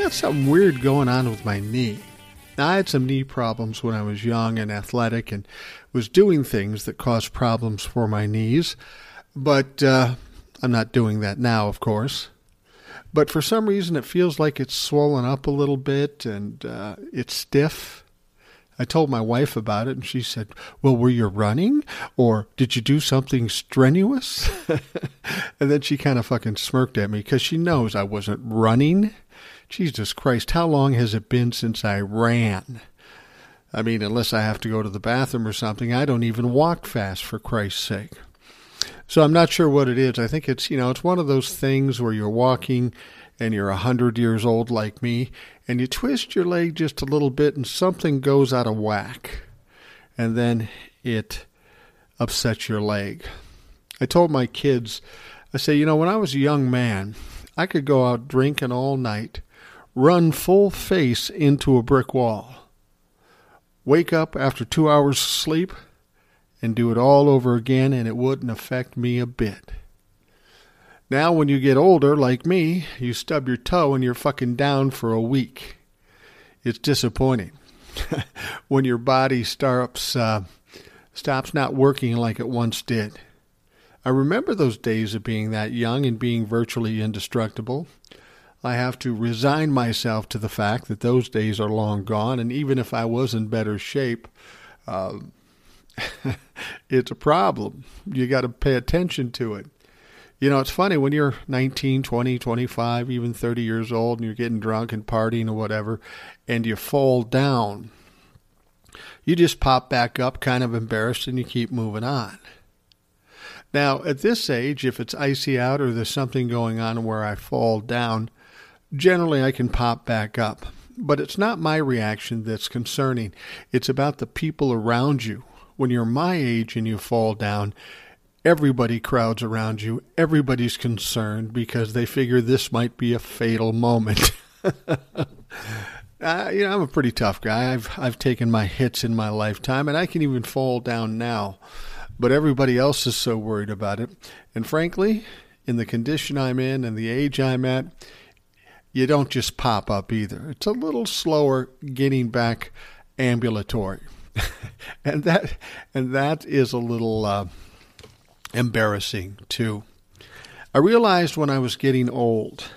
Got something weird going on with my knee. I had some knee problems when I was young and athletic and was doing things that caused problems for my knees, but uh, I'm not doing that now, of course. But for some reason, it feels like it's swollen up a little bit and uh, it's stiff. I told my wife about it, and she said, Well, were you running? Or did you do something strenuous? and then she kind of fucking smirked at me because she knows I wasn't running. Jesus Christ, how long has it been since I ran? I mean, unless I have to go to the bathroom or something, I don't even walk fast, for Christ's sake. So I'm not sure what it is. I think it's, you know, it's one of those things where you're walking and you're a hundred years old like me, and you twist your leg just a little bit and something goes out of whack, and then it upsets your leg. I told my kids, I say, you know, when I was a young man, I could go out drinking all night, run full face into a brick wall, wake up after two hours of sleep, and do it all over again, and it wouldn't affect me a bit. Now, when you get older, like me, you stub your toe and you're fucking down for a week. It's disappointing when your body stops uh, stops not working like it once did. I remember those days of being that young and being virtually indestructible. I have to resign myself to the fact that those days are long gone, and even if I was in better shape, uh, it's a problem. You got to pay attention to it. You know, it's funny when you're 19, 20, 25, even 30 years old and you're getting drunk and partying or whatever, and you fall down. You just pop back up, kind of embarrassed, and you keep moving on. Now, at this age, if it's icy out or there's something going on where I fall down, generally I can pop back up. But it's not my reaction that's concerning. It's about the people around you. When you're my age and you fall down, everybody crowds around you. Everybody's concerned because they figure this might be a fatal moment. uh, you know, I'm a pretty tough guy. I've I've taken my hits in my lifetime, and I can even fall down now. But everybody else is so worried about it. And frankly, in the condition I'm in and the age I'm at, you don't just pop up either. It's a little slower getting back ambulatory, and that and that is a little. Uh, embarrassing too. I realized when I was getting old,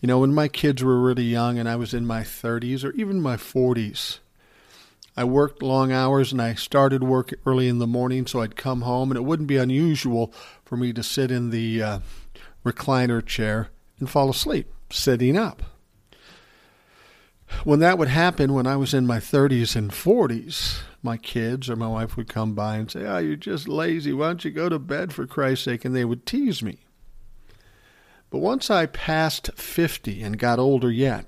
you know, when my kids were really young and I was in my 30s or even my 40s, I worked long hours and I started work early in the morning, so I'd come home and it wouldn't be unusual for me to sit in the uh, recliner chair and fall asleep sitting up. When that would happen when I was in my 30s and 40s, my kids or my wife would come by and say, Oh, you're just lazy. Why don't you go to bed for Christ's sake? And they would tease me. But once I passed 50 and got older yet,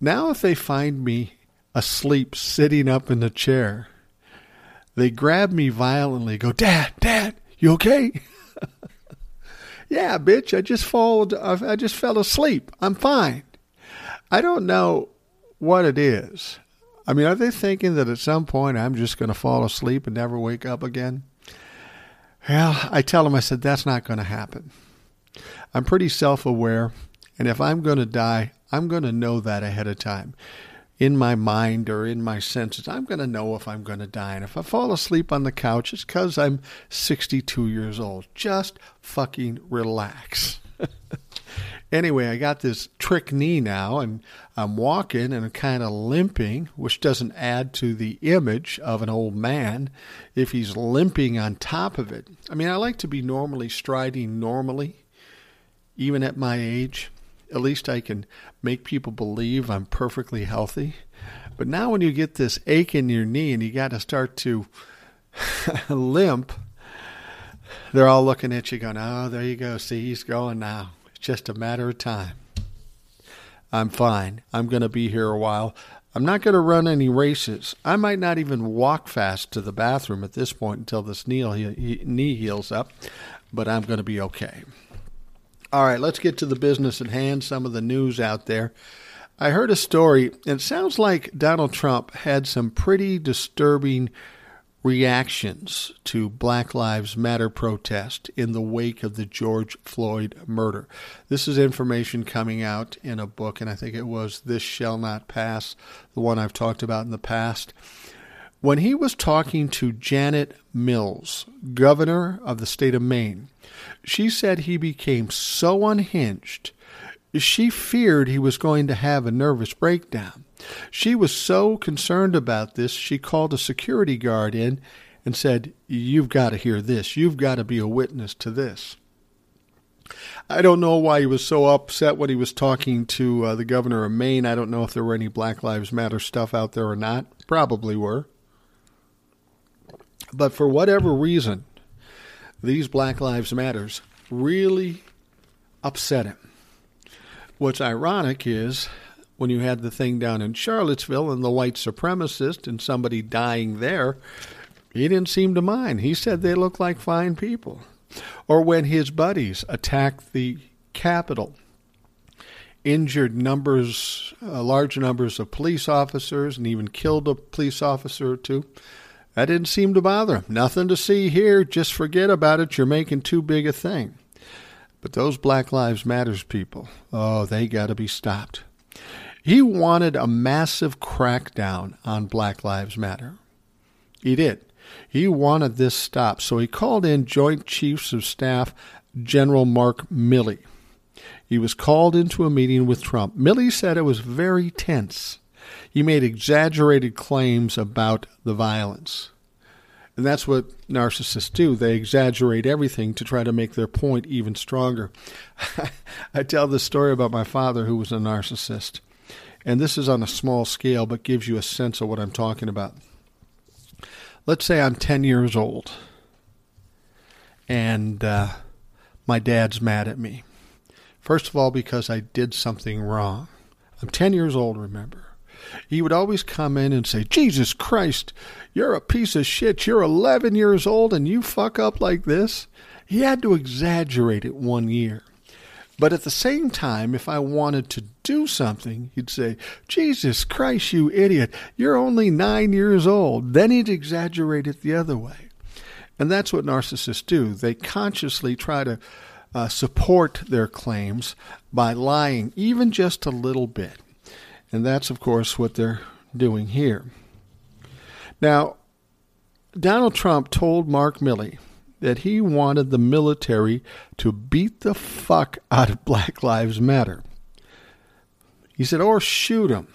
now if they find me asleep sitting up in the chair, they grab me violently, go, Dad, Dad, you okay? yeah, bitch, I just fall, I just fell asleep. I'm fine. I don't know what it is. I mean, are they thinking that at some point I'm just going to fall asleep and never wake up again? Well, I tell them, I said, that's not going to happen. I'm pretty self aware, and if I'm going to die, I'm going to know that ahead of time. In my mind or in my senses, I'm going to know if I'm going to die. And if I fall asleep on the couch, it's because I'm 62 years old. Just fucking relax. Anyway, I got this trick knee now, and I'm walking and I'm kind of limping, which doesn't add to the image of an old man if he's limping on top of it. I mean, I like to be normally striding normally, even at my age. At least I can make people believe I'm perfectly healthy. But now, when you get this ache in your knee and you got to start to limp, they're all looking at you going, Oh, there you go. See, he's going now It's just a matter of time. I'm fine. I'm going to be here a while. I'm not going to run any races. I might not even walk fast to the bathroom at this point until this knee, knee heals up, but I'm going to be okay. All right, let's get to the business at hand, some of the news out there. I heard a story, and it sounds like Donald Trump had some pretty disturbing reactions to Black Lives Matter protest in the wake of the George Floyd murder. This is information coming out in a book, and I think it was This Shall Not Pass, the one I've talked about in the past. When he was talking to Janet Mills, governor of the state of Maine, she said he became so unhinged, she feared he was going to have a nervous breakdown. She was so concerned about this, she called a security guard in and said, You've got to hear this. You've got to be a witness to this. I don't know why he was so upset when he was talking to uh, the governor of Maine. I don't know if there were any Black Lives Matter stuff out there or not. Probably were. But for whatever reason, these Black Lives Matters really upset him. What's ironic is when you had the thing down in Charlottesville and the white supremacist and somebody dying there, he didn't seem to mind. He said they looked like fine people. Or when his buddies attacked the Capitol, injured numbers, uh, large numbers of police officers, and even killed a police officer or two. That didn't seem to bother him. Nothing to see here. Just forget about it. You're making too big a thing. But those Black Lives Matters people, oh, they got to be stopped. He wanted a massive crackdown on Black Lives Matter. He did. He wanted this stopped, so he called in Joint Chiefs of Staff General Mark Milley. He was called into a meeting with Trump. Milley said it was very tense. He made exaggerated claims about the violence. And that's what narcissists do. They exaggerate everything to try to make their point even stronger. I tell this story about my father, who was a narcissist. And this is on a small scale, but gives you a sense of what I'm talking about. Let's say I'm 10 years old and uh, my dad's mad at me. First of all, because I did something wrong. I'm 10 years old, remember. He would always come in and say, Jesus Christ, you're a piece of shit. You're 11 years old and you fuck up like this. He had to exaggerate it one year. But at the same time, if I wanted to do something, he'd say, Jesus Christ, you idiot, you're only nine years old. Then he'd exaggerate it the other way. And that's what narcissists do. They consciously try to uh, support their claims by lying, even just a little bit. And that's, of course, what they're doing here. Now, Donald Trump told Mark Milley that he wanted the military to beat the fuck out of Black Lives Matter. He said, or shoot them.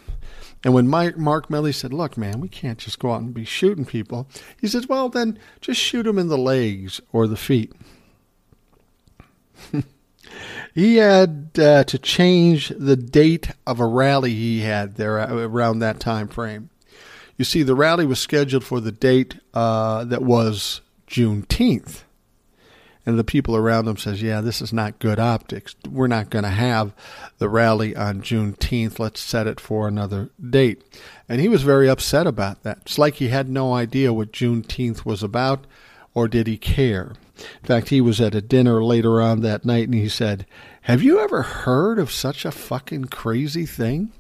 And when Mike, Mark Milley said, Look, man, we can't just go out and be shooting people, he says, Well, then just shoot them in the legs or the feet. he had uh, to change the date of a rally he had there around that time frame. You see, the rally was scheduled for the date uh, that was Juneteenth. And the people around him says, "Yeah, this is not good optics. We're not going to have the rally on Juneteenth. Let's set it for another date." And he was very upset about that. It's like he had no idea what Juneteenth was about, or did he care? In fact, he was at a dinner later on that night, and he said, "Have you ever heard of such a fucking crazy thing?"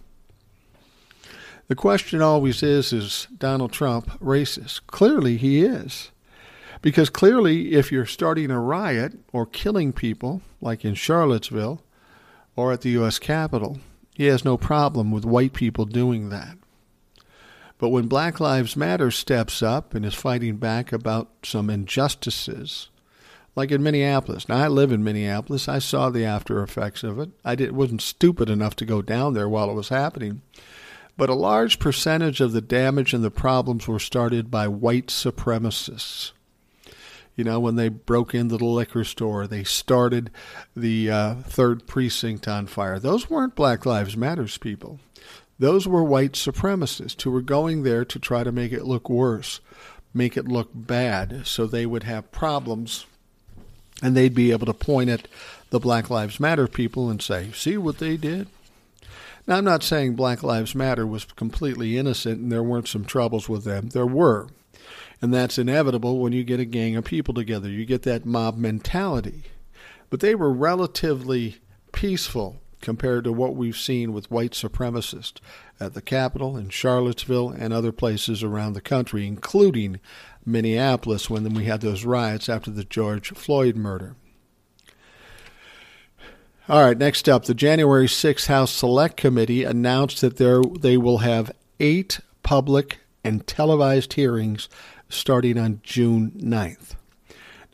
The question always is: Is Donald Trump racist? Clearly, he is. Because clearly, if you're starting a riot or killing people, like in Charlottesville or at the U.S. Capitol, he has no problem with white people doing that. But when Black Lives Matter steps up and is fighting back about some injustices, like in Minneapolis. Now I live in Minneapolis. I saw the after effects of it. I did, wasn't stupid enough to go down there while it was happening. But a large percentage of the damage and the problems were started by white supremacists you know, when they broke into the liquor store, they started the uh, third precinct on fire. Those weren't Black Lives Matters people. Those were white supremacists who were going there to try to make it look worse, make it look bad, so they would have problems and they'd be able to point at the Black Lives Matter people and say, see what they did? Now, I'm not saying Black Lives Matter was completely innocent and there weren't some troubles with them. There were. And that's inevitable when you get a gang of people together. You get that mob mentality. But they were relatively peaceful compared to what we've seen with white supremacists at the Capitol, in Charlottesville, and other places around the country, including Minneapolis when we had those riots after the George Floyd murder. All right, next up, the January 6th House Select Committee announced that there they will have eight public and televised hearings starting on June 9th.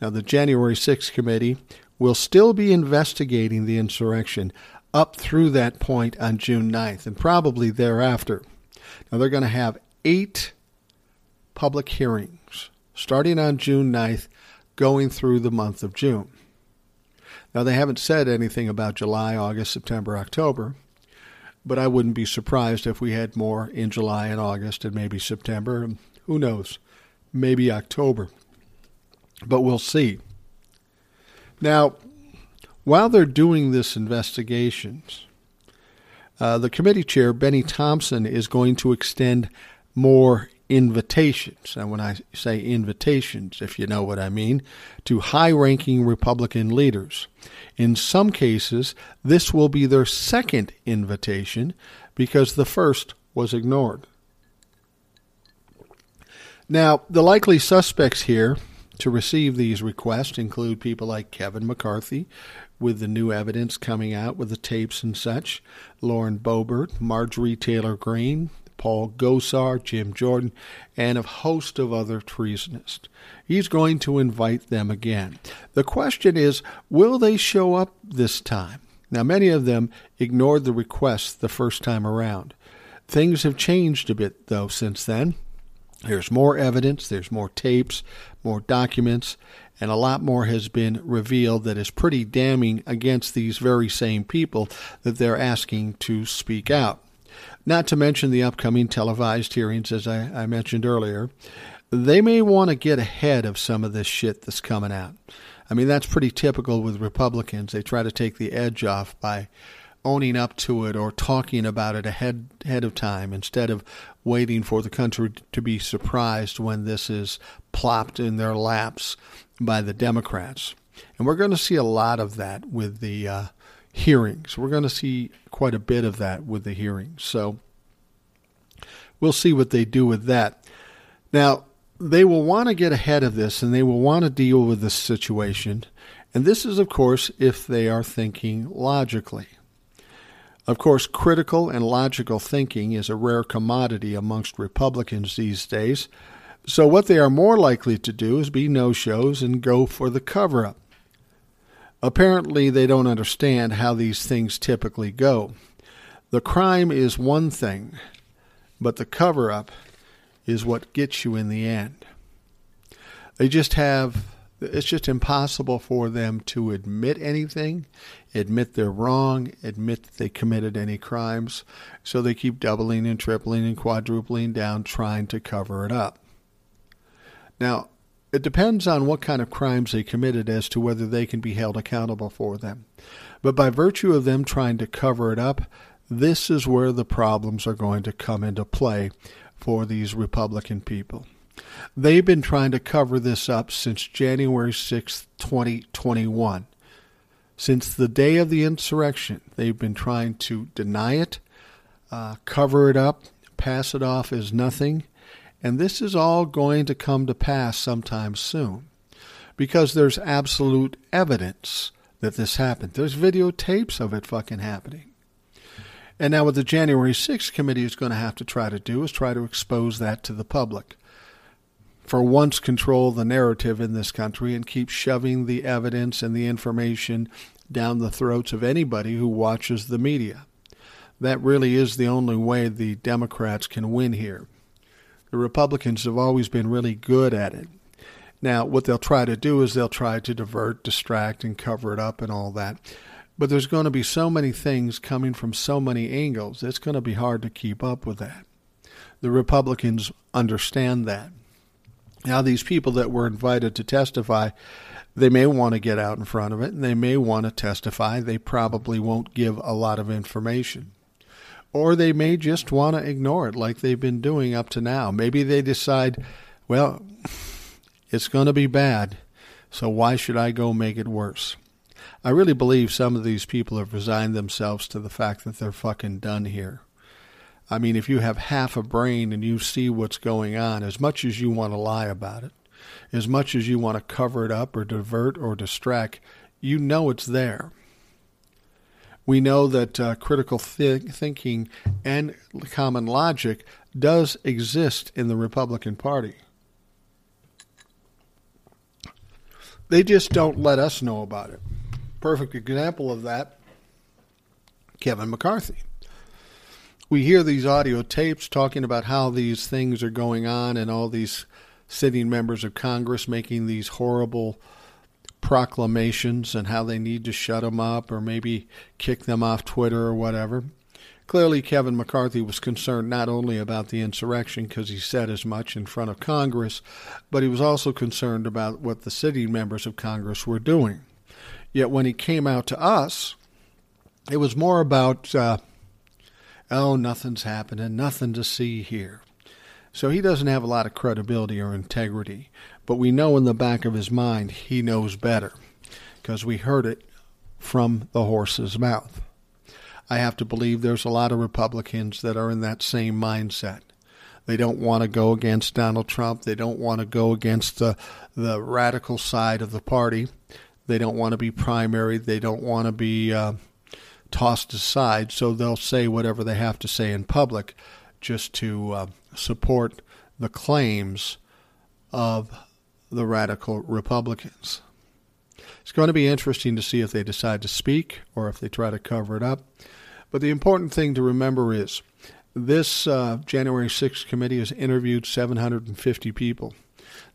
Now, the January 6th committee will still be investigating the insurrection up through that point on June 9th and probably thereafter. Now, they're going to have eight public hearings starting on June 9th, going through the month of June. Now, they haven't said anything about July, August, September, October, but I wouldn't be surprised if we had more in July and August and maybe September. Who knows? Maybe October. But we'll see. Now, while they're doing this investigations, uh, the committee chair, Bennie Thompson, is going to extend more invitations. And when I say invitations, if you know what I mean, to high ranking Republican leaders. In some cases, this will be their second invitation because the first was ignored. Now, the likely suspects here to receive these requests include people like Kevin McCarthy, with the new evidence coming out with the tapes and such, Lauren Boebert, Marjorie Taylor Greene, Paul Gosar, Jim Jordan, and a host of other treasonists. He's going to invite them again. The question is will they show up this time? Now, many of them ignored the request the first time around. Things have changed a bit, though, since then. There's more evidence, there's more tapes, more documents, and a lot more has been revealed that is pretty damning against these very same people that they're asking to speak out. Not to mention the upcoming televised hearings, as I, I mentioned earlier. They may want to get ahead of some of this shit that's coming out. I mean, that's pretty typical with Republicans. They try to take the edge off by owning up to it or talking about it ahead ahead of time instead of waiting for the country to be surprised when this is plopped in their laps by the Democrats. And we're going to see a lot of that with the uh, hearings. We're going to see quite a bit of that with the hearings. So we'll see what they do with that. Now, they will want to get ahead of this and they will want to deal with this situation. And this is, of course, if they are thinking logically. Of course, critical and logical thinking is a rare commodity amongst Republicans these days. So, what they are more likely to do is be no shows and go for the cover up. Apparently, they don't understand how these things typically go. The crime is one thing, but the cover up is what gets you in the end. They just have, it's just impossible for them to admit anything, admit they're wrong, admit that they committed any crimes. So they keep doubling and tripling and quadrupling down trying to cover it up. Now, it depends on what kind of crimes they committed as to whether they can be held accountable for them. But by virtue of them trying to cover it up, this is where the problems are going to come into play for these Republican people. They've been trying to cover this up since January 6, 2021. Since the day of the insurrection, they've been trying to deny it, uh, cover it up, pass it off as nothing, and this is all going to come to pass sometime soon because there's absolute evidence that this happened. There's videotapes of it fucking happening. And now, what the January 6th committee is going to have to try to do is try to expose that to the public. For once, control the narrative in this country and keep shoving the evidence and the information down the throats of anybody who watches the media. That really is the only way the Democrats can win here. The Republicans have always been really good at it. Now, what they'll try to do is they'll try to divert, distract, and cover it up and all that. But there's going to be so many things coming from so many angles, it's going to be hard to keep up with that. The Republicans understand that. Now, these people that were invited to testify, they may want to get out in front of it and they may want to testify. They probably won't give a lot of information. Or they may just want to ignore it like they've been doing up to now. Maybe they decide, well, it's going to be bad, so why should I go make it worse? I really believe some of these people have resigned themselves to the fact that they're fucking done here. I mean, if you have half a brain and you see what's going on, as much as you want to lie about it, as much as you want to cover it up or divert or distract, you know it's there. We know that uh, critical th- thinking and common logic does exist in the Republican Party. They just don't let us know about it. Perfect example of that Kevin McCarthy. We hear these audio tapes talking about how these things are going on and all these sitting members of Congress making these horrible proclamations and how they need to shut them up or maybe kick them off Twitter or whatever. Clearly, Kevin McCarthy was concerned not only about the insurrection because he said as much in front of Congress, but he was also concerned about what the sitting members of Congress were doing. Yet when he came out to us, it was more about, uh, oh, nothing's happening, nothing to see here. So he doesn't have a lot of credibility or integrity. But we know in the back of his mind he knows better because we heard it from the horse's mouth. I have to believe there's a lot of Republicans that are in that same mindset. They don't want to go against Donald Trump. They don't want to go against the, the radical side of the party. They don't want to be primary. They don't want to be uh, tossed aside. So they'll say whatever they have to say in public just to uh, support the claims of the radical Republicans. It's going to be interesting to see if they decide to speak or if they try to cover it up. But the important thing to remember is this uh, January 6th committee has interviewed 750 people.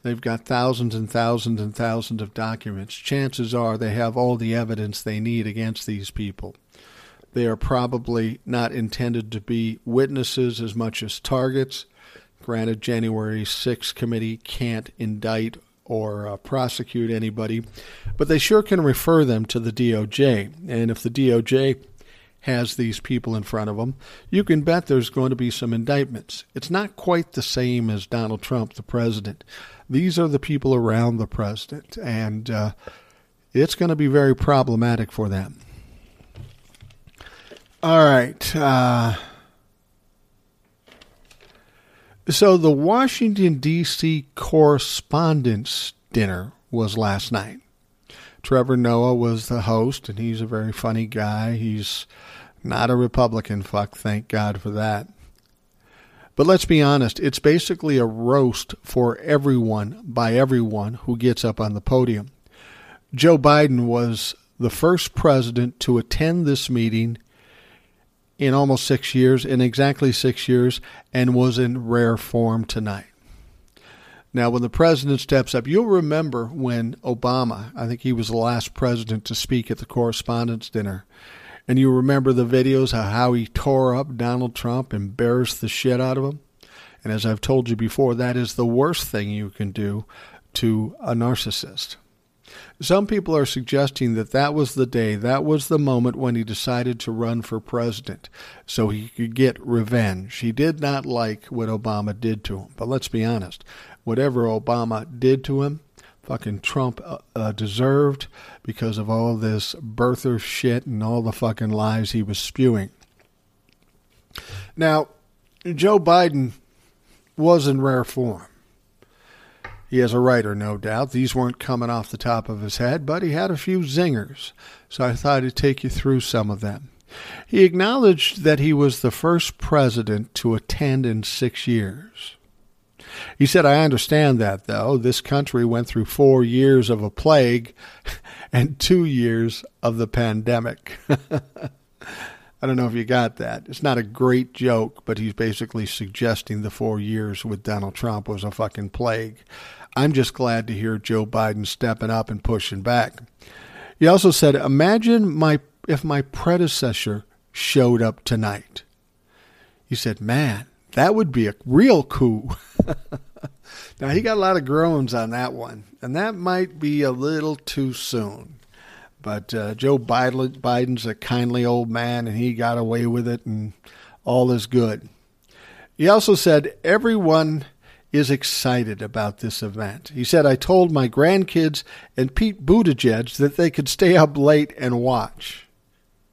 They've got thousands and thousands and thousands of documents. Chances are they have all the evidence they need against these people. They are probably not intended to be witnesses as much as targets. Granted, January 6th committee can't indict or uh, prosecute anybody, but they sure can refer them to the DOJ. And if the DOJ has these people in front of them, you can bet there's going to be some indictments. It's not quite the same as Donald Trump, the president. These are the people around the president, and uh, it's going to be very problematic for them. All right. Uh, so the Washington, D.C. Correspondents' Dinner was last night. Trevor Noah was the host, and he's a very funny guy. He's not a Republican fuck, thank God for that. But let's be honest, it's basically a roast for everyone by everyone who gets up on the podium. Joe Biden was the first president to attend this meeting in almost six years, in exactly six years, and was in rare form tonight. Now, when the president steps up, you'll remember when Obama, I think he was the last president to speak at the Correspondents' Dinner, and you remember the videos of how he tore up Donald Trump, and embarrassed the shit out of him. And as I've told you before, that is the worst thing you can do to a narcissist. Some people are suggesting that that was the day, that was the moment when he decided to run for president so he could get revenge. He did not like what Obama did to him. But let's be honest, whatever Obama did to him, fucking Trump uh, uh, deserved because of all this birther shit and all the fucking lies he was spewing. Now, Joe Biden was in rare form. He is a writer, no doubt. These weren't coming off the top of his head, but he had a few zingers, so I thought I'd take you through some of them. He acknowledged that he was the first president to attend in six years. He said, I understand that, though. This country went through four years of a plague and two years of the pandemic. I don't know if you got that. It's not a great joke, but he's basically suggesting the four years with Donald Trump was a fucking plague. I'm just glad to hear Joe Biden stepping up and pushing back. He also said, Imagine my if my predecessor showed up tonight. He said, Man, that would be a real coup. now, he got a lot of groans on that one, and that might be a little too soon. But uh, Joe Biden, Biden's a kindly old man, and he got away with it, and all is good. He also said everyone is excited about this event. He said, I told my grandkids and Pete Buttigieg that they could stay up late and watch.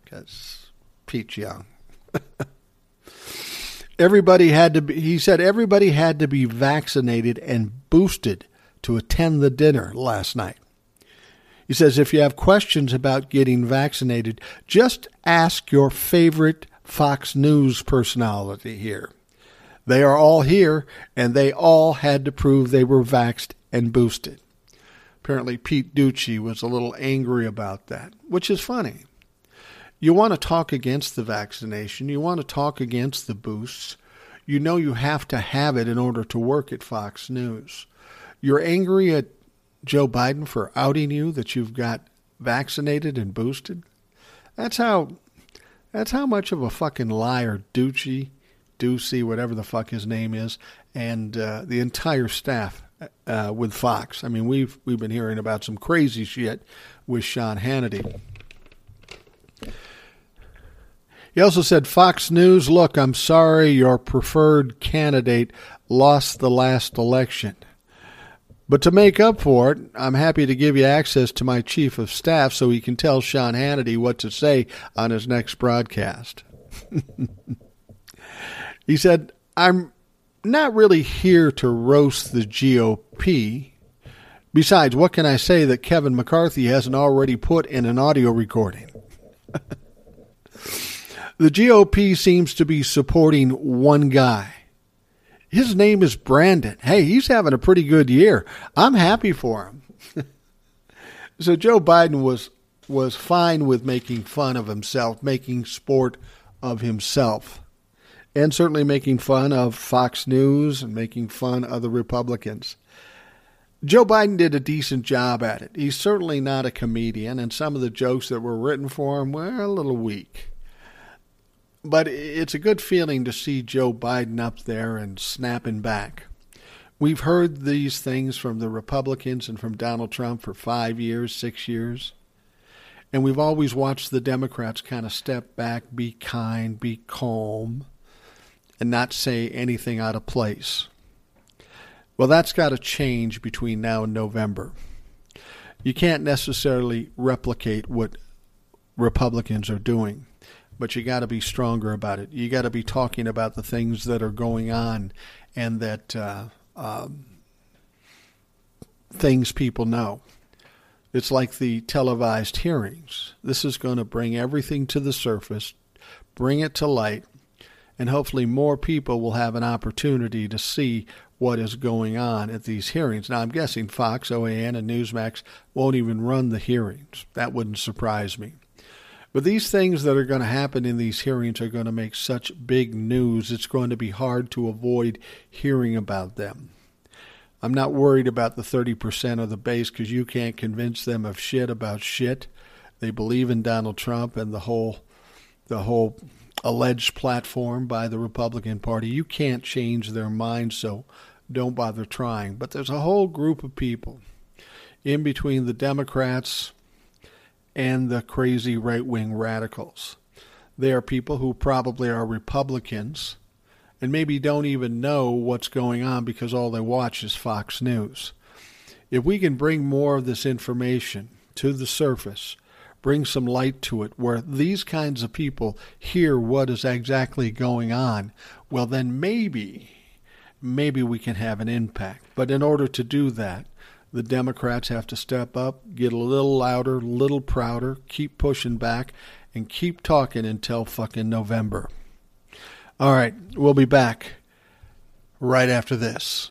Because Pete's young. everybody had to be, he said, everybody had to be vaccinated and boosted to attend the dinner last night. He says, if you have questions about getting vaccinated, just ask your favorite Fox News personality here. They are all here, and they all had to prove they were vaxed and boosted. Apparently, Pete Doocy was a little angry about that, which is funny. You want to talk against the vaccination, you want to talk against the boosts. You know you have to have it in order to work at Fox News. You're angry at Joe Biden for outing you that you've got vaccinated and boosted. That's how that's how much of a fucking liar Doocy Doocy, whatever the fuck his name is, and uh, the entire staff uh, with Fox. I mean, we've we've been hearing about some crazy shit with Sean Hannity. He also said, Fox News, look, I'm sorry your preferred candidate lost the last election. But to make up for it, I'm happy to give you access to my chief of staff so he can tell Sean Hannity what to say on his next broadcast. He said, I'm not really here to roast the GOP. Besides, what can I say that Kevin McCarthy hasn't already put in an audio recording? the GOP seems to be supporting one guy. His name is Brandon. Hey, he's having a pretty good year. I'm happy for him. so Joe Biden was was fine with making fun of himself, making sport of himself and certainly making fun of Fox News and making fun of the Republicans. Joe Biden did a decent job at it. He's certainly not a comedian, and some of the jokes that were written for him were a little weak. But it's a good feeling to see Joe Biden up there and snapping back. We've heard these things from the Republicans and from Donald Trump for five years, six years. And we've always watched the Democrats kind of step back, be kind, be calm and not say anything out of place. Well, that's got to change between now and November. You can't necessarily replicate what Republicans are doing, but you got to be stronger about it. You got to be talking about the things that are going on and that uh, um, things people know. It's like the televised hearings. This is going to bring everything to the surface, bring it to light, and hopefully more people will have an opportunity to see what is going on at these hearings. Now, I'm guessing Fox, OAN, and Newsmax won't even run the hearings. That wouldn't surprise me. But these things that are going to happen in these hearings are going to make such big news, it's going to be hard to avoid hearing about them. I'm not worried about the 30% of the base because you can't convince them of shit about shit. They believe in Donald Trump and the whole the whole alleged platform by the Republican Party. You can't change their minds, so don't bother trying. But there's a whole group of people in between the Democrats and the crazy right wing radicals. They are people who probably are Republicans and maybe don't even know what's going on because all they watch is Fox News. If we can bring more of this information to the surface, bring some light to it where these kinds of people hear what is exactly going on, well, then maybe, maybe we can have an impact. But in order to do that, the Democrats have to step up, get a little louder, a little prouder, keep pushing back, and keep talking until fucking November. All right, we'll be back right after this.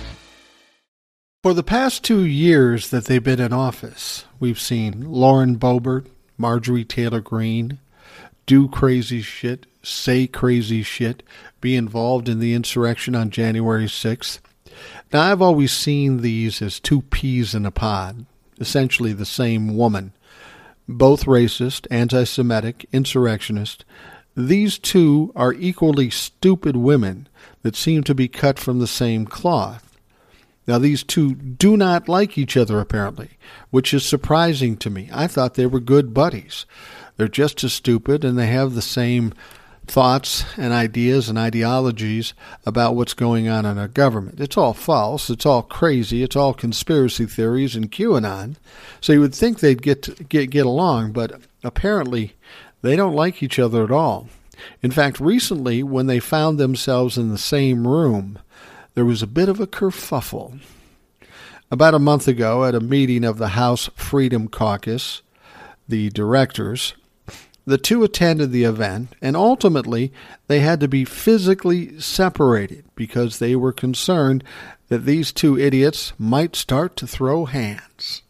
For the past two years that they've been in office, we've seen Lauren Boebert, Marjorie Taylor Greene do crazy shit, say crazy shit, be involved in the insurrection on January 6th. Now, I've always seen these as two peas in a pod, essentially the same woman. Both racist, anti Semitic, insurrectionist. These two are equally stupid women that seem to be cut from the same cloth. Now, these two do not like each other, apparently, which is surprising to me. I thought they were good buddies. They're just as stupid, and they have the same thoughts and ideas and ideologies about what's going on in our government. It's all false. It's all crazy. It's all conspiracy theories and QAnon. So you would think they'd get get get along, but apparently they don't like each other at all. In fact, recently when they found themselves in the same room, there was a bit of a kerfuffle. About a month ago, at a meeting of the House Freedom Caucus, the directors, the two attended the event, and ultimately they had to be physically separated because they were concerned that these two idiots might start to throw hands.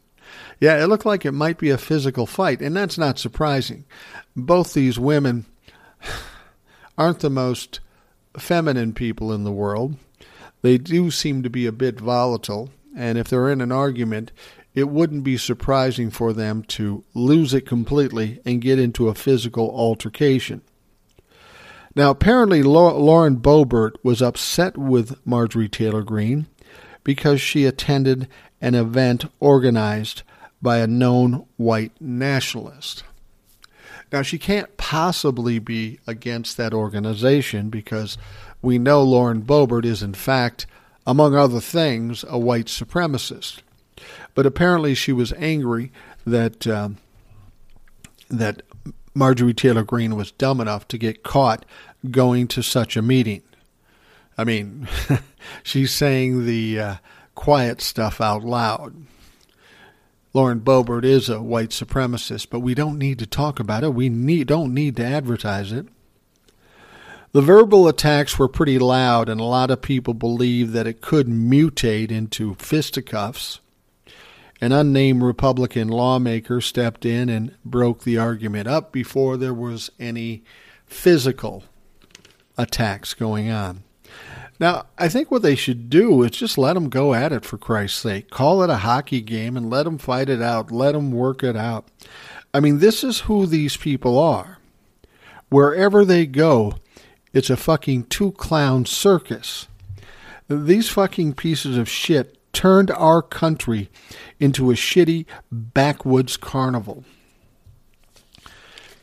Yeah, it looked like it might be a physical fight, and that's not surprising. Both these women aren't the most feminine people in the world. They do seem to be a bit volatile, and if they're in an argument, it wouldn't be surprising for them to lose it completely and get into a physical altercation. Now, apparently, Lauren Boebert was upset with Marjorie Taylor Greene because she attended an event organized by a known white nationalist. Now, she can't possibly be against that organization because we know Lauren Boebert is, in fact, among other things, a white supremacist. But apparently, she was angry that uh, that Marjorie Taylor Greene was dumb enough to get caught going to such a meeting. I mean, she's saying the uh, quiet stuff out loud. Lauren Boebert is a white supremacist, but we don't need to talk about it. We need, don't need to advertise it. The verbal attacks were pretty loud, and a lot of people believe that it could mutate into fisticuffs. An unnamed Republican lawmaker stepped in and broke the argument up before there was any physical attacks going on. Now, I think what they should do is just let them go at it for Christ's sake. Call it a hockey game and let them fight it out. Let them work it out. I mean, this is who these people are. Wherever they go, it's a fucking two clown circus. These fucking pieces of shit turned our country into a shitty backwoods carnival.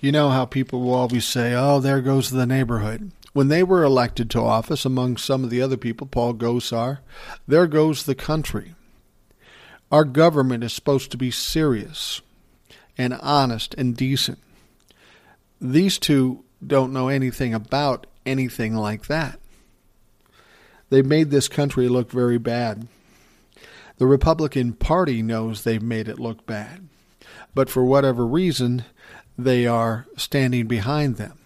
You know how people will always say, oh, there goes the neighborhood. When they were elected to office, among some of the other people, Paul Gosar, there goes the country. Our government is supposed to be serious and honest and decent. These two don't know anything about anything like that. They've made this country look very bad. The Republican Party knows they've made it look bad, but for whatever reason, they are standing behind them.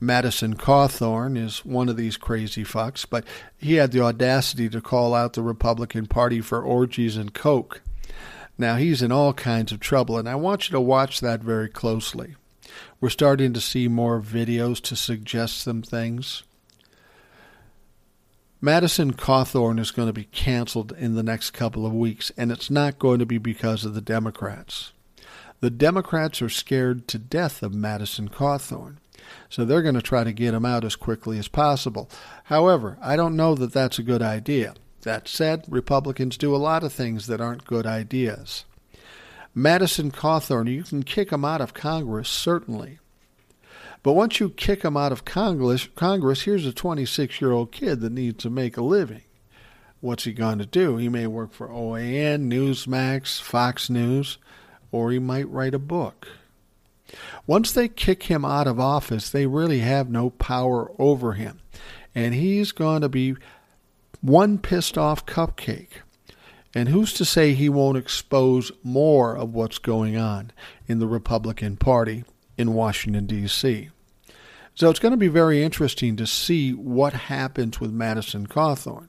Madison Cawthorn is one of these crazy fucks, but he had the audacity to call out the Republican Party for orgies and coke. Now, he's in all kinds of trouble, and I want you to watch that very closely. We're starting to see more videos to suggest some things. Madison Cawthorn is going to be canceled in the next couple of weeks, and it's not going to be because of the Democrats. The Democrats are scared to death of Madison Cawthorn, so they're going to try to get him out as quickly as possible. However, I don't know that that's a good idea. That said, Republicans do a lot of things that aren't good ideas. Madison Cawthorn, you can kick him out of Congress, certainly. But once you kick him out of Congress, Congress, here's a 26 year old kid that needs to make a living. What's he going to do? He may work for OAN, Newsmax, Fox News, or he might write a book. Once they kick him out of office, they really have no power over him. And he's going to be one pissed off cupcake. And who's to say he won't expose more of what's going on in the Republican Party in Washington, D.C.? So it's going to be very interesting to see what happens with Madison Cawthorn.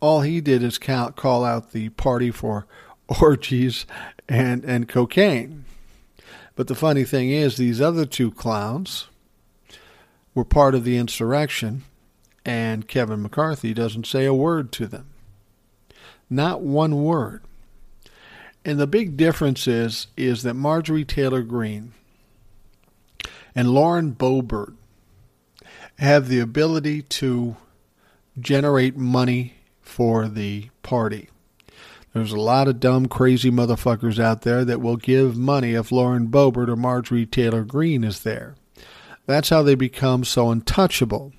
All he did is call out the party for orgies and, and cocaine. But the funny thing is, these other two clowns, were part of the insurrection, and Kevin McCarthy doesn't say a word to them. Not one word. And the big difference is is that Marjorie Taylor Greene and Lauren Boebert have the ability to generate money for the party. There's a lot of dumb, crazy motherfuckers out there that will give money if Lauren Boebert or Marjorie Taylor Greene is there. That's how they become so untouchable.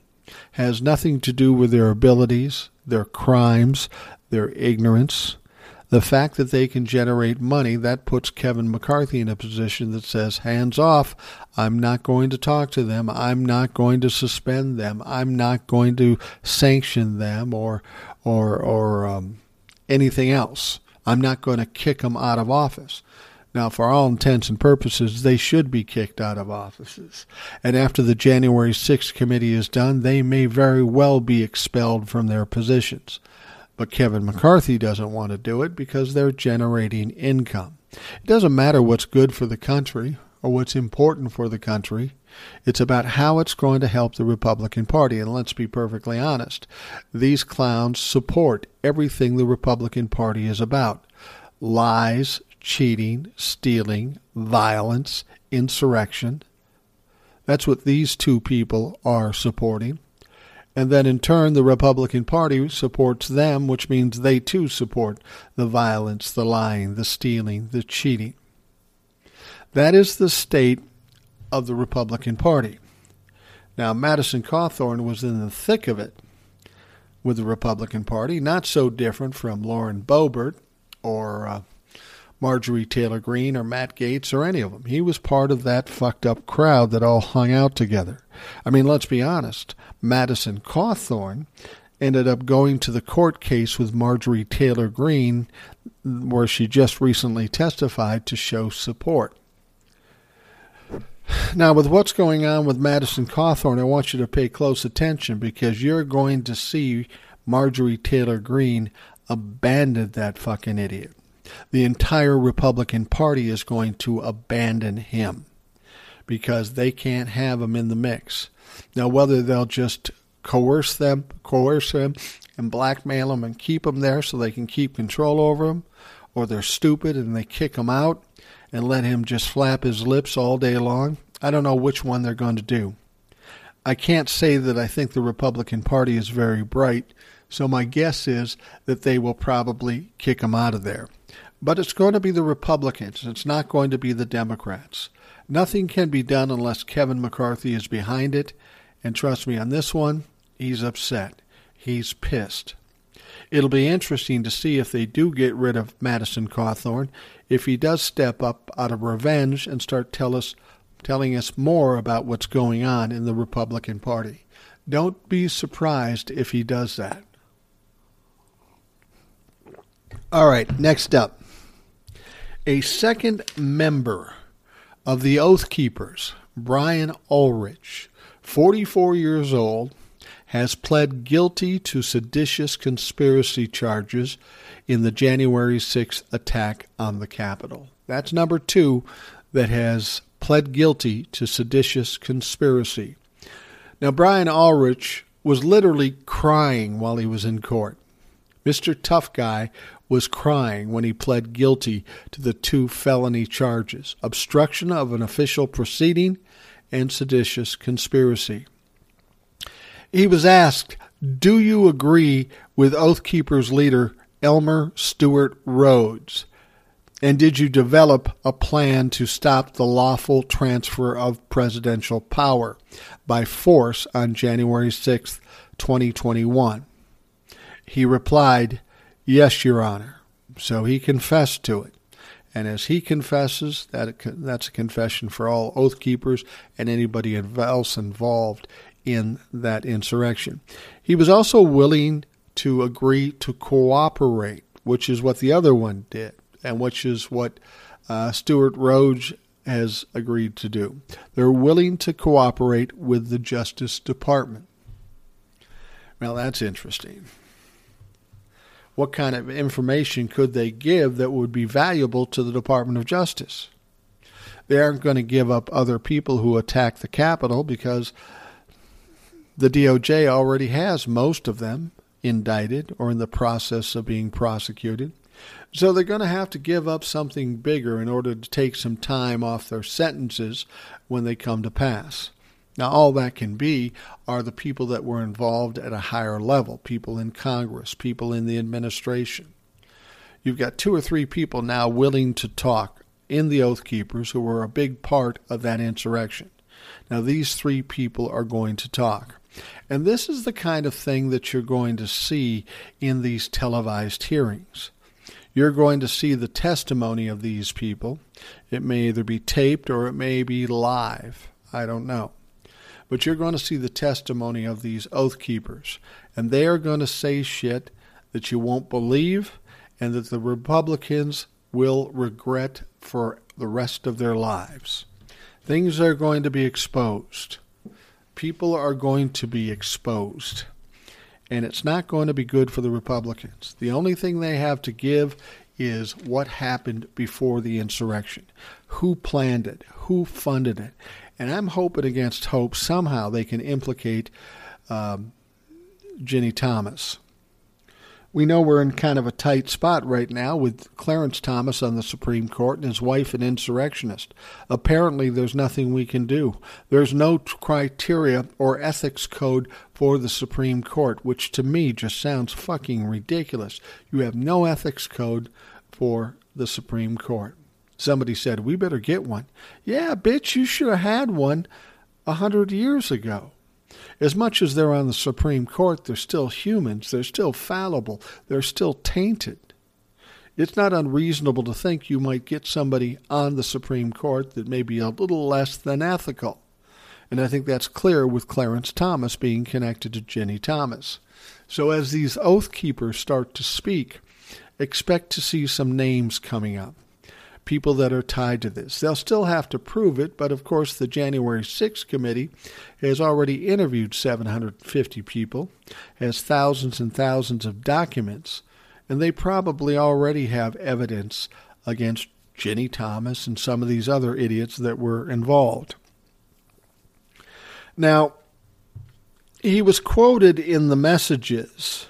Has nothing to do with their abilities, their crimes, their ignorance. The fact that they can generate money, that puts Kevin McCarthy in a position that says, hands off, I'm not going to talk to them, I'm not going to suspend them, I'm not going to sanction them or, or, or um, anything else. I'm not going to kick them out of office. Now, for all intents and purposes, they should be kicked out of offices. And after the January 6th committee is done, they may very well be expelled from their positions. But Kevin McCarthy doesn't want to do it because they're generating income. It doesn't matter what's good for the country or what's important for the country. It's about how it's going to help the Republican Party. And let's be perfectly honest these clowns support everything the Republican Party is about lies, cheating, stealing, violence, insurrection. That's what these two people are supporting. And then in turn, the Republican Party supports them, which means they too support the violence, the lying, the stealing, the cheating. That is the state of the Republican Party. Now, Madison Cawthorn was in the thick of it with the Republican Party, not so different from Lauren Boebert or uh, Marjorie Taylor Greene or Matt Gaetz or any of them. He was part of that fucked up crowd that all hung out together. I mean, let's be honest. Madison Cawthorn ended up going to the court case with Marjorie Taylor Greene, where she just recently testified to show support. Now, with what's going on with Madison Cawthorn, I want you to pay close attention because you're going to see Marjorie Taylor Greene abandon that fucking idiot. The entire Republican Party is going to abandon him because they can't have him in the mix. Now, whether they'll just coerce them, coerce him, and blackmail him and keep him there so they can keep control over him, or they're stupid and they kick him out and let him just flap his lips all day long, I don't know which one they're going to do. I can't say that I think the Republican Party is very bright, so my guess is that they will probably kick him out of there. But it's going to be the Republicans, it's not going to be the Democrats. Nothing can be done unless Kevin McCarthy is behind it, and trust me, on this one, he's upset. He's pissed. It'll be interesting to see if they do get rid of Madison Cawthorn, if he does step up out of revenge and start tell us, telling us more about what's going on in the Republican Party. Don't be surprised if he does that. All right, next up. A second member of the Oath Keepers, Brian Ulrich, 44 years old, has pled guilty to seditious conspiracy charges in the January 6th attack on the Capitol. That's number two that has pled guilty to seditious conspiracy. Now, Brian Ulrich was literally crying while he was in court. Mr. Tough Guy was crying when he pled guilty to the two felony charges obstruction of an official proceeding and seditious conspiracy. He was asked, Do you agree with Oath Keepers leader Elmer Stewart Rhodes? And did you develop a plan to stop the lawful transfer of presidential power by force on January 6, 2021? He replied, Yes, Your Honor. So he confessed to it. And as he confesses, that that's a confession for all oath keepers and anybody else involved in that insurrection. He was also willing to agree to cooperate, which is what the other one did, and which is what uh, Stewart Rhodes has agreed to do. They're willing to cooperate with the Justice Department. Well, that's interesting what kind of information could they give that would be valuable to the Department of Justice? They aren't going to give up other people who attack the Capitol because The DOJ already has most of them indicted or in the process of being prosecuted. So they're going to have to give up something bigger in order to take some time off their sentences when they come to pass. Now, all that can be are the people that were involved at a higher level people in Congress, people in the administration. You've got two or three people now willing to talk in the Oath Keepers who were a big part of that insurrection. Now, these three people are going to talk. And this is the kind of thing that you're going to see in these televised hearings. You're going to see the testimony of these people. It may either be taped or it may be live. I don't know. But you're going to see the testimony of these oath keepers, and they are going to say shit that you won't believe and that the Republicans will regret for the rest of their lives. Things are going to be exposed. People are going to be exposed. And it's not going to be good for the Republicans. The only thing they have to give is what happened before the insurrection. Who planned it? Who funded it? And I'm hoping against hope somehow they can implicate um, Ginni Thomas. We know we're in kind of a tight spot right now with Clarence Thomas on the Supreme Court and his wife an insurrectionist. Apparently, there's nothing we can do. There's no criteria or ethics code for the Supreme Court, which to me just sounds fucking ridiculous. You have no ethics code for the Supreme Court. Somebody said, We better get one. Yeah, bitch, you should have had one a hundred years ago. As much as they're on the Supreme Court, they're still humans. They're still fallible. They're still tainted. It's not unreasonable to think you might get somebody on the Supreme Court that may be a little less than ethical. And I think that's clear with Clarence Thomas being connected to Ginni Thomas. So as these oath keepers start to speak, expect to see some names coming up people that are tied to this. They'll still have to prove it, but of course, the January 6th committee has already interviewed 750 people, has thousands and thousands of documents, and they probably already have evidence against Ginni Thomas and some of these other idiots that were involved. Now, he was quoted in the messages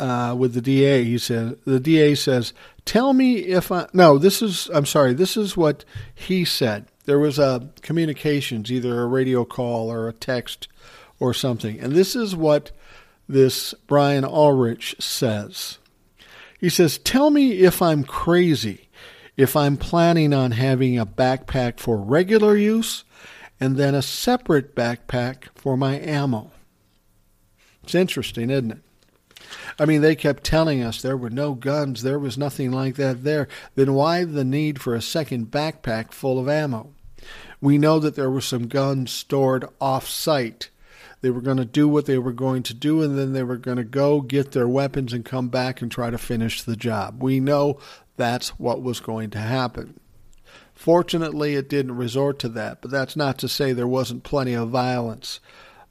uh, with the DA. He said the DA says, "Tell me if I no. This is I'm sorry. This is what he said. There was a communications, either a radio call or a text or something, and this is what this Brian Ulrich says. He says, "Tell me if I'm crazy." If I'm planning on having a backpack for regular use and then a separate backpack for my ammo. It's interesting, isn't it? I mean, they kept telling us there were no guns, there was nothing like that there. Then why the need for a second backpack full of ammo? We know that there were some guns stored off site. They were going to do what they were going to do, and then they were going to go get their weapons and come back and try to finish the job. We know that's what was going to happen. Fortunately, it didn't resort to that, but that's not to say there wasn't plenty of violence,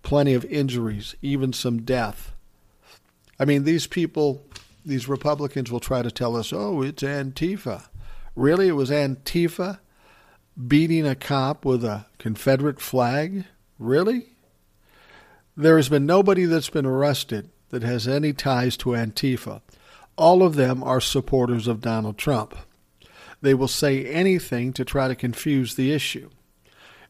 plenty of injuries, even some death. I mean, these people, these Republicans will try to tell us, oh, it's Antifa. Really? It was Antifa beating a cop with a Confederate flag? Really? There has been nobody that's been arrested that has any ties to Antifa. All of them are supporters of Donald Trump. They will say anything to try to confuse the issue.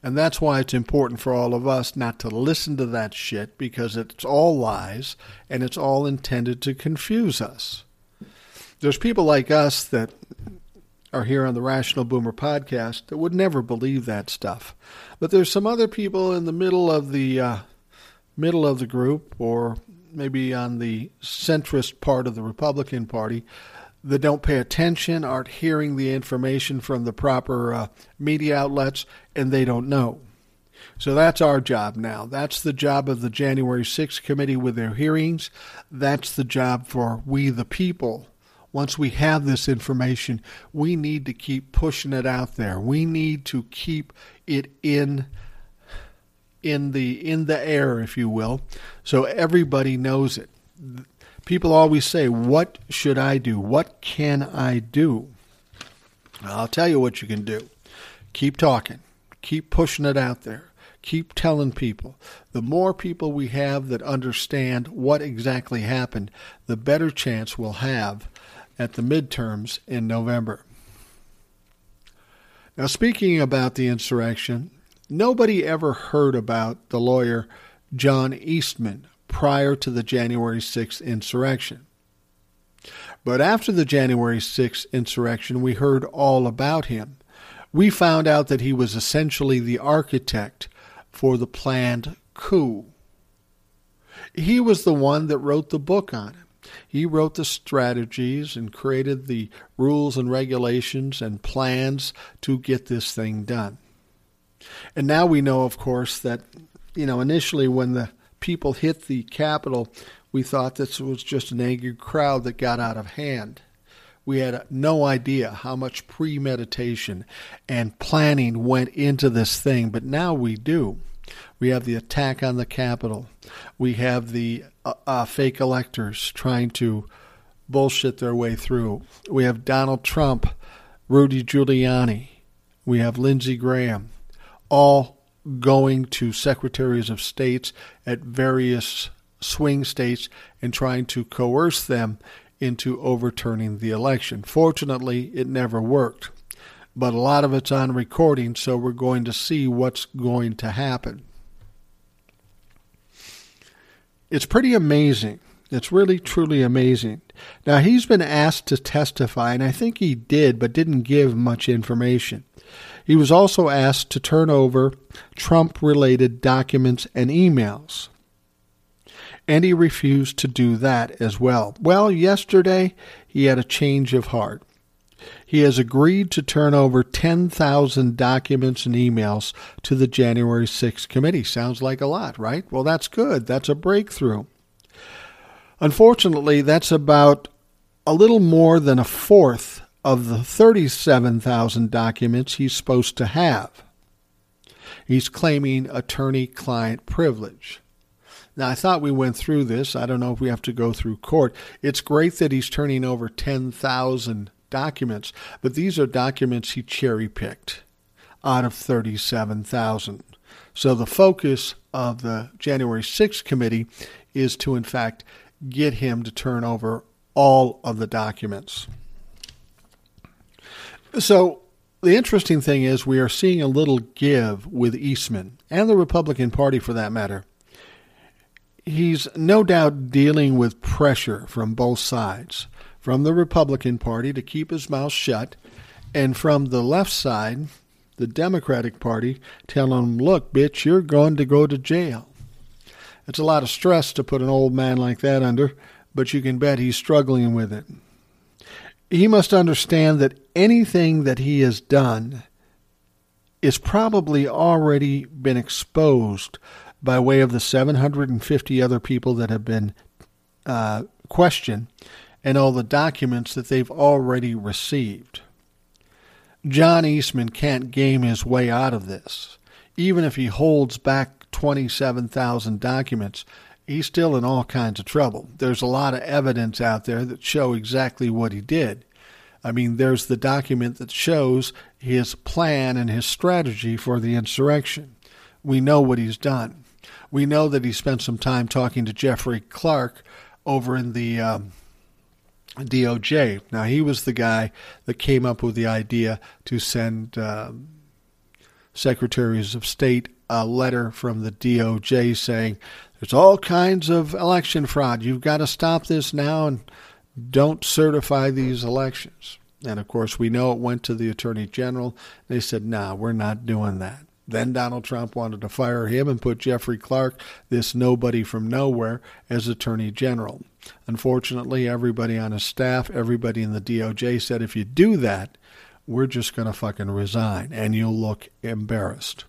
And that's why it's important for all of us not to listen to that shit because it's all lies and it's all intended to confuse us. There's people like us that are here on the Rational Boomer podcast that would never believe that stuff. But there's some other people in the middle of the uh, middle of the group or maybe on the centrist part of the Republican Party that don't pay attention, aren't hearing the information from the proper uh, media outlets, and they don't know. So that's our job now. That's the job of the January 6th committee with their hearings. That's the job for we the people. Once we have this information, we need to keep pushing it out there. We need to keep it in in the in the air, if you will, so everybody knows it people always say, What should I do? What can I do? I'll tell you what you can do. Keep talking, keep pushing it out there, Keep telling people. The more people we have that understand what exactly happened, the better chance we'll have at the midterms in November. Now, speaking about the insurrection, nobody ever heard about the lawyer John Eastman prior to the January 6th insurrection. But after the January 6th insurrection, we heard all about him. We found out that he was essentially the architect for the planned coup. He was the one that wrote the book on it. He wrote the strategies and created the rules and regulations and plans to get this thing done. And now we know, of course, that, you know, initially when the people hit the Capitol, we thought this was just an angry crowd that got out of hand. We had no idea how much premeditation and planning went into this thing, but now we do. We have the attack on the Capitol. We have the uh, uh, fake electors trying to bullshit their way through. We have Donald Trump, Rudy Giuliani. We have Lindsey Graham, all going to secretaries of states at various swing states and trying to coerce them into overturning the election. Fortunately, it never worked. But a lot of it's on recording, so we're going to see what's going to happen. It's pretty amazing. It's really, truly amazing. Now, he's been asked to testify, and I think he did, but didn't give much information. He was also asked to turn over Trump related documents and emails. And he refused to do that as well. Well, yesterday he had a change of heart. He has agreed to turn over 10,000 documents and emails to the January 6th committee. Sounds like a lot, right? Well, that's good. That's a breakthrough. Unfortunately, that's about a little more than a fourth of the 37,000 documents he's supposed to have. He's claiming attorney client privilege. Now, I thought we went through this. I don't know if we have to go through court. It's great that he's turning over 10,000 documents, but these are documents he cherry picked out of 37,000. So the focus of the January 6th committee is to, in fact, get him to turn over all of the documents. So the interesting thing is we are seeing a little give with Eastman and the Republican Party for that matter. He's no doubt dealing with pressure from both sides from the Republican Party to keep his mouth shut, and from the left side, the Democratic Party, telling him, look, bitch, you're going to go to jail. It's a lot of stress to put an old man like that under, but you can bet he's struggling with it. He must understand that anything that he has done is probably already been exposed by way of the 750 other people that have been uh, questioned and all the documents that they've already received. John Eastman can't game his way out of this. Even if he holds back 27,000 documents, he's still in all kinds of trouble. There's a lot of evidence out there that show exactly what he did. I mean, there's the document that shows his plan and his strategy for the insurrection. We know what he's done. We know that he spent some time talking to Jeffrey Clark over in the um, DOJ. Now, he was the guy that came up with the idea to send uh, secretaries of state a letter from the DOJ saying there's all kinds of election fraud. You've got to stop this now and don't certify these elections. And of course, we know it went to the Attorney General. They said, nah, we're not doing that. Then Donald Trump wanted to fire him and put Jeffrey Clark, this nobody from nowhere, as Attorney General. Unfortunately, everybody on his staff, everybody in the DOJ said, if you do that, we're just going to fucking resign and you'll look embarrassed.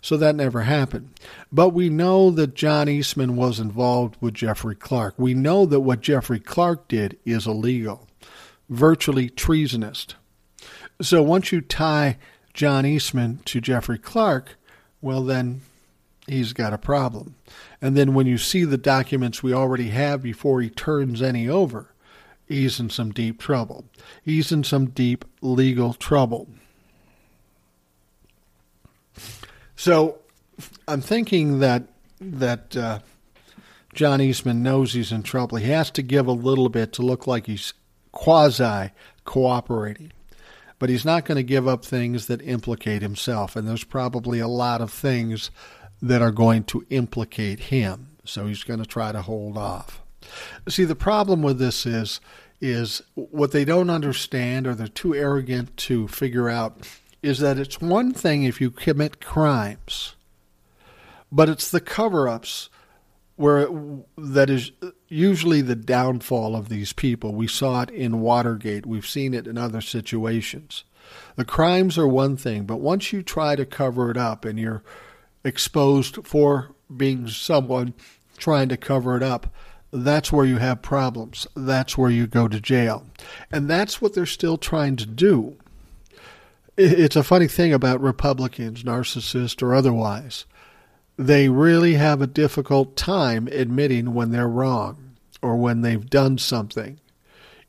So that never happened. But we know that John Eastman was involved with Jeffrey Clark. We know that what Jeffrey Clark did is illegal, virtually treasonous. So once you tie John Eastman to Jeffrey Clark, well, then he's got a problem. And then when you see the documents we already have before he turns any over, he's in some deep trouble. He's in some deep legal trouble. So I'm thinking that that uh, John Eastman knows he's in trouble. He has to give a little bit to look like he's quasi cooperating. But he's not going to give up things that implicate himself. And there's probably a lot of things that are going to implicate him. So he's going to try to hold off. See, the problem with this is is what they don't understand or they're too arrogant to figure out is that it's one thing if you commit crimes, but it's the cover-ups where that is usually the downfall of these people. We saw it in Watergate. We've seen it in other situations. The crimes are one thing, but once you try to cover it up and you're exposed for being someone trying to cover it up, that's where you have problems. That's where you go to jail. And that's what they're still trying to do. It's a funny thing about Republicans, narcissist or otherwise they really have a difficult time admitting when they're wrong or when they've done something.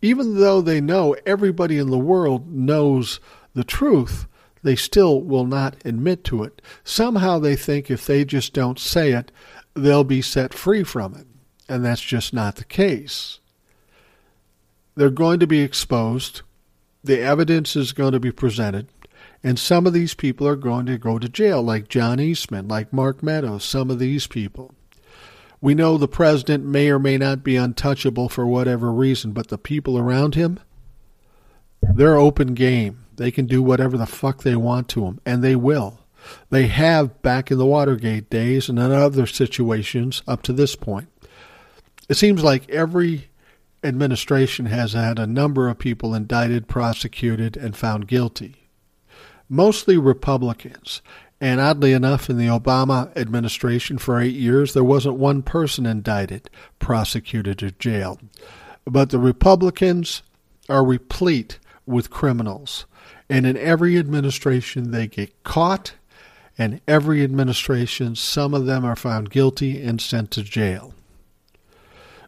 Even though they know everybody in the world knows the truth, they still will not admit to it. Somehow they think if they just don't say it, they'll be set free from it. And that's just not the case. They're going to be exposed. The evidence is going to be presented. And some of these people are going to go to jail, like John Eastman, like Mark Meadows, some of these people. We know the president may or may not be untouchable for whatever reason, but the people around him, they're open game. They can do whatever the fuck they want to him, and they will. They have back in the Watergate days and in other situations up to this point. It seems like every administration has had a number of people indicted, prosecuted, and found guilty mostly Republicans. And oddly enough, in the Obama administration for eight years, there wasn't one person indicted, prosecuted, or jailed. But the Republicans are replete with criminals. And in every administration, they get caught. And every administration, some of them are found guilty and sent to jail.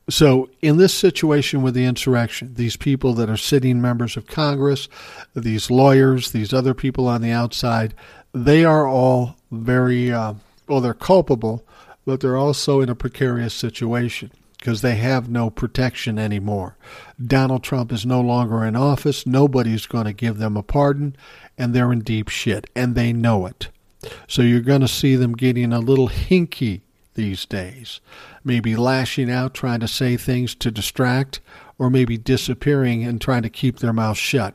So, in this situation with the insurrection, these people that are sitting members of Congress, these lawyers, these other people on the outside, they are all very, uh, well, they're culpable, but they're also in a precarious situation because they have no protection anymore. Donald Trump is no longer in office. Nobody's going to give them a pardon, and they're in deep shit, and they know it. So, you're going to see them getting a little hinky these days. Maybe lashing out, trying to say things to distract, or maybe disappearing and trying to keep their mouth shut.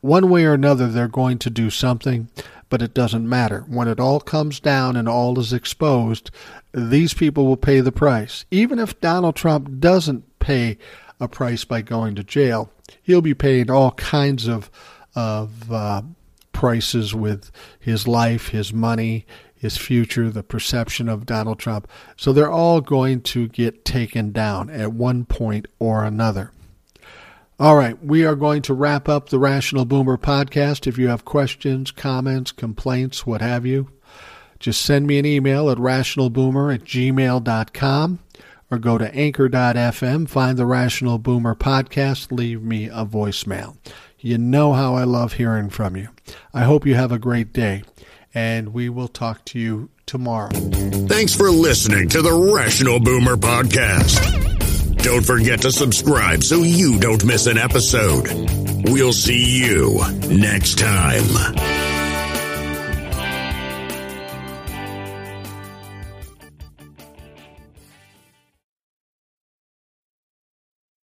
One way or another, they're going to do something, but it doesn't matter. When it all comes down and all is exposed, these people will pay the price. Even if Donald Trump doesn't pay a price by going to jail, he'll be paying all kinds of of uh, prices with his life, his money, his future, the perception of Donald Trump. So they're all going to get taken down at one point or another. All right, we are going to wrap up the Rational Boomer podcast. If you have questions, comments, complaints, what have you, just send me an email at rationalboomer at gmail.com or go to anchor.fm, find the Rational Boomer podcast, leave me a voicemail. You know how I love hearing from you. I hope you have a great day and we will talk to you tomorrow. Thanks for listening to the Rational Boomer Podcast. Don't forget to subscribe so you don't miss an episode. We'll see you next time.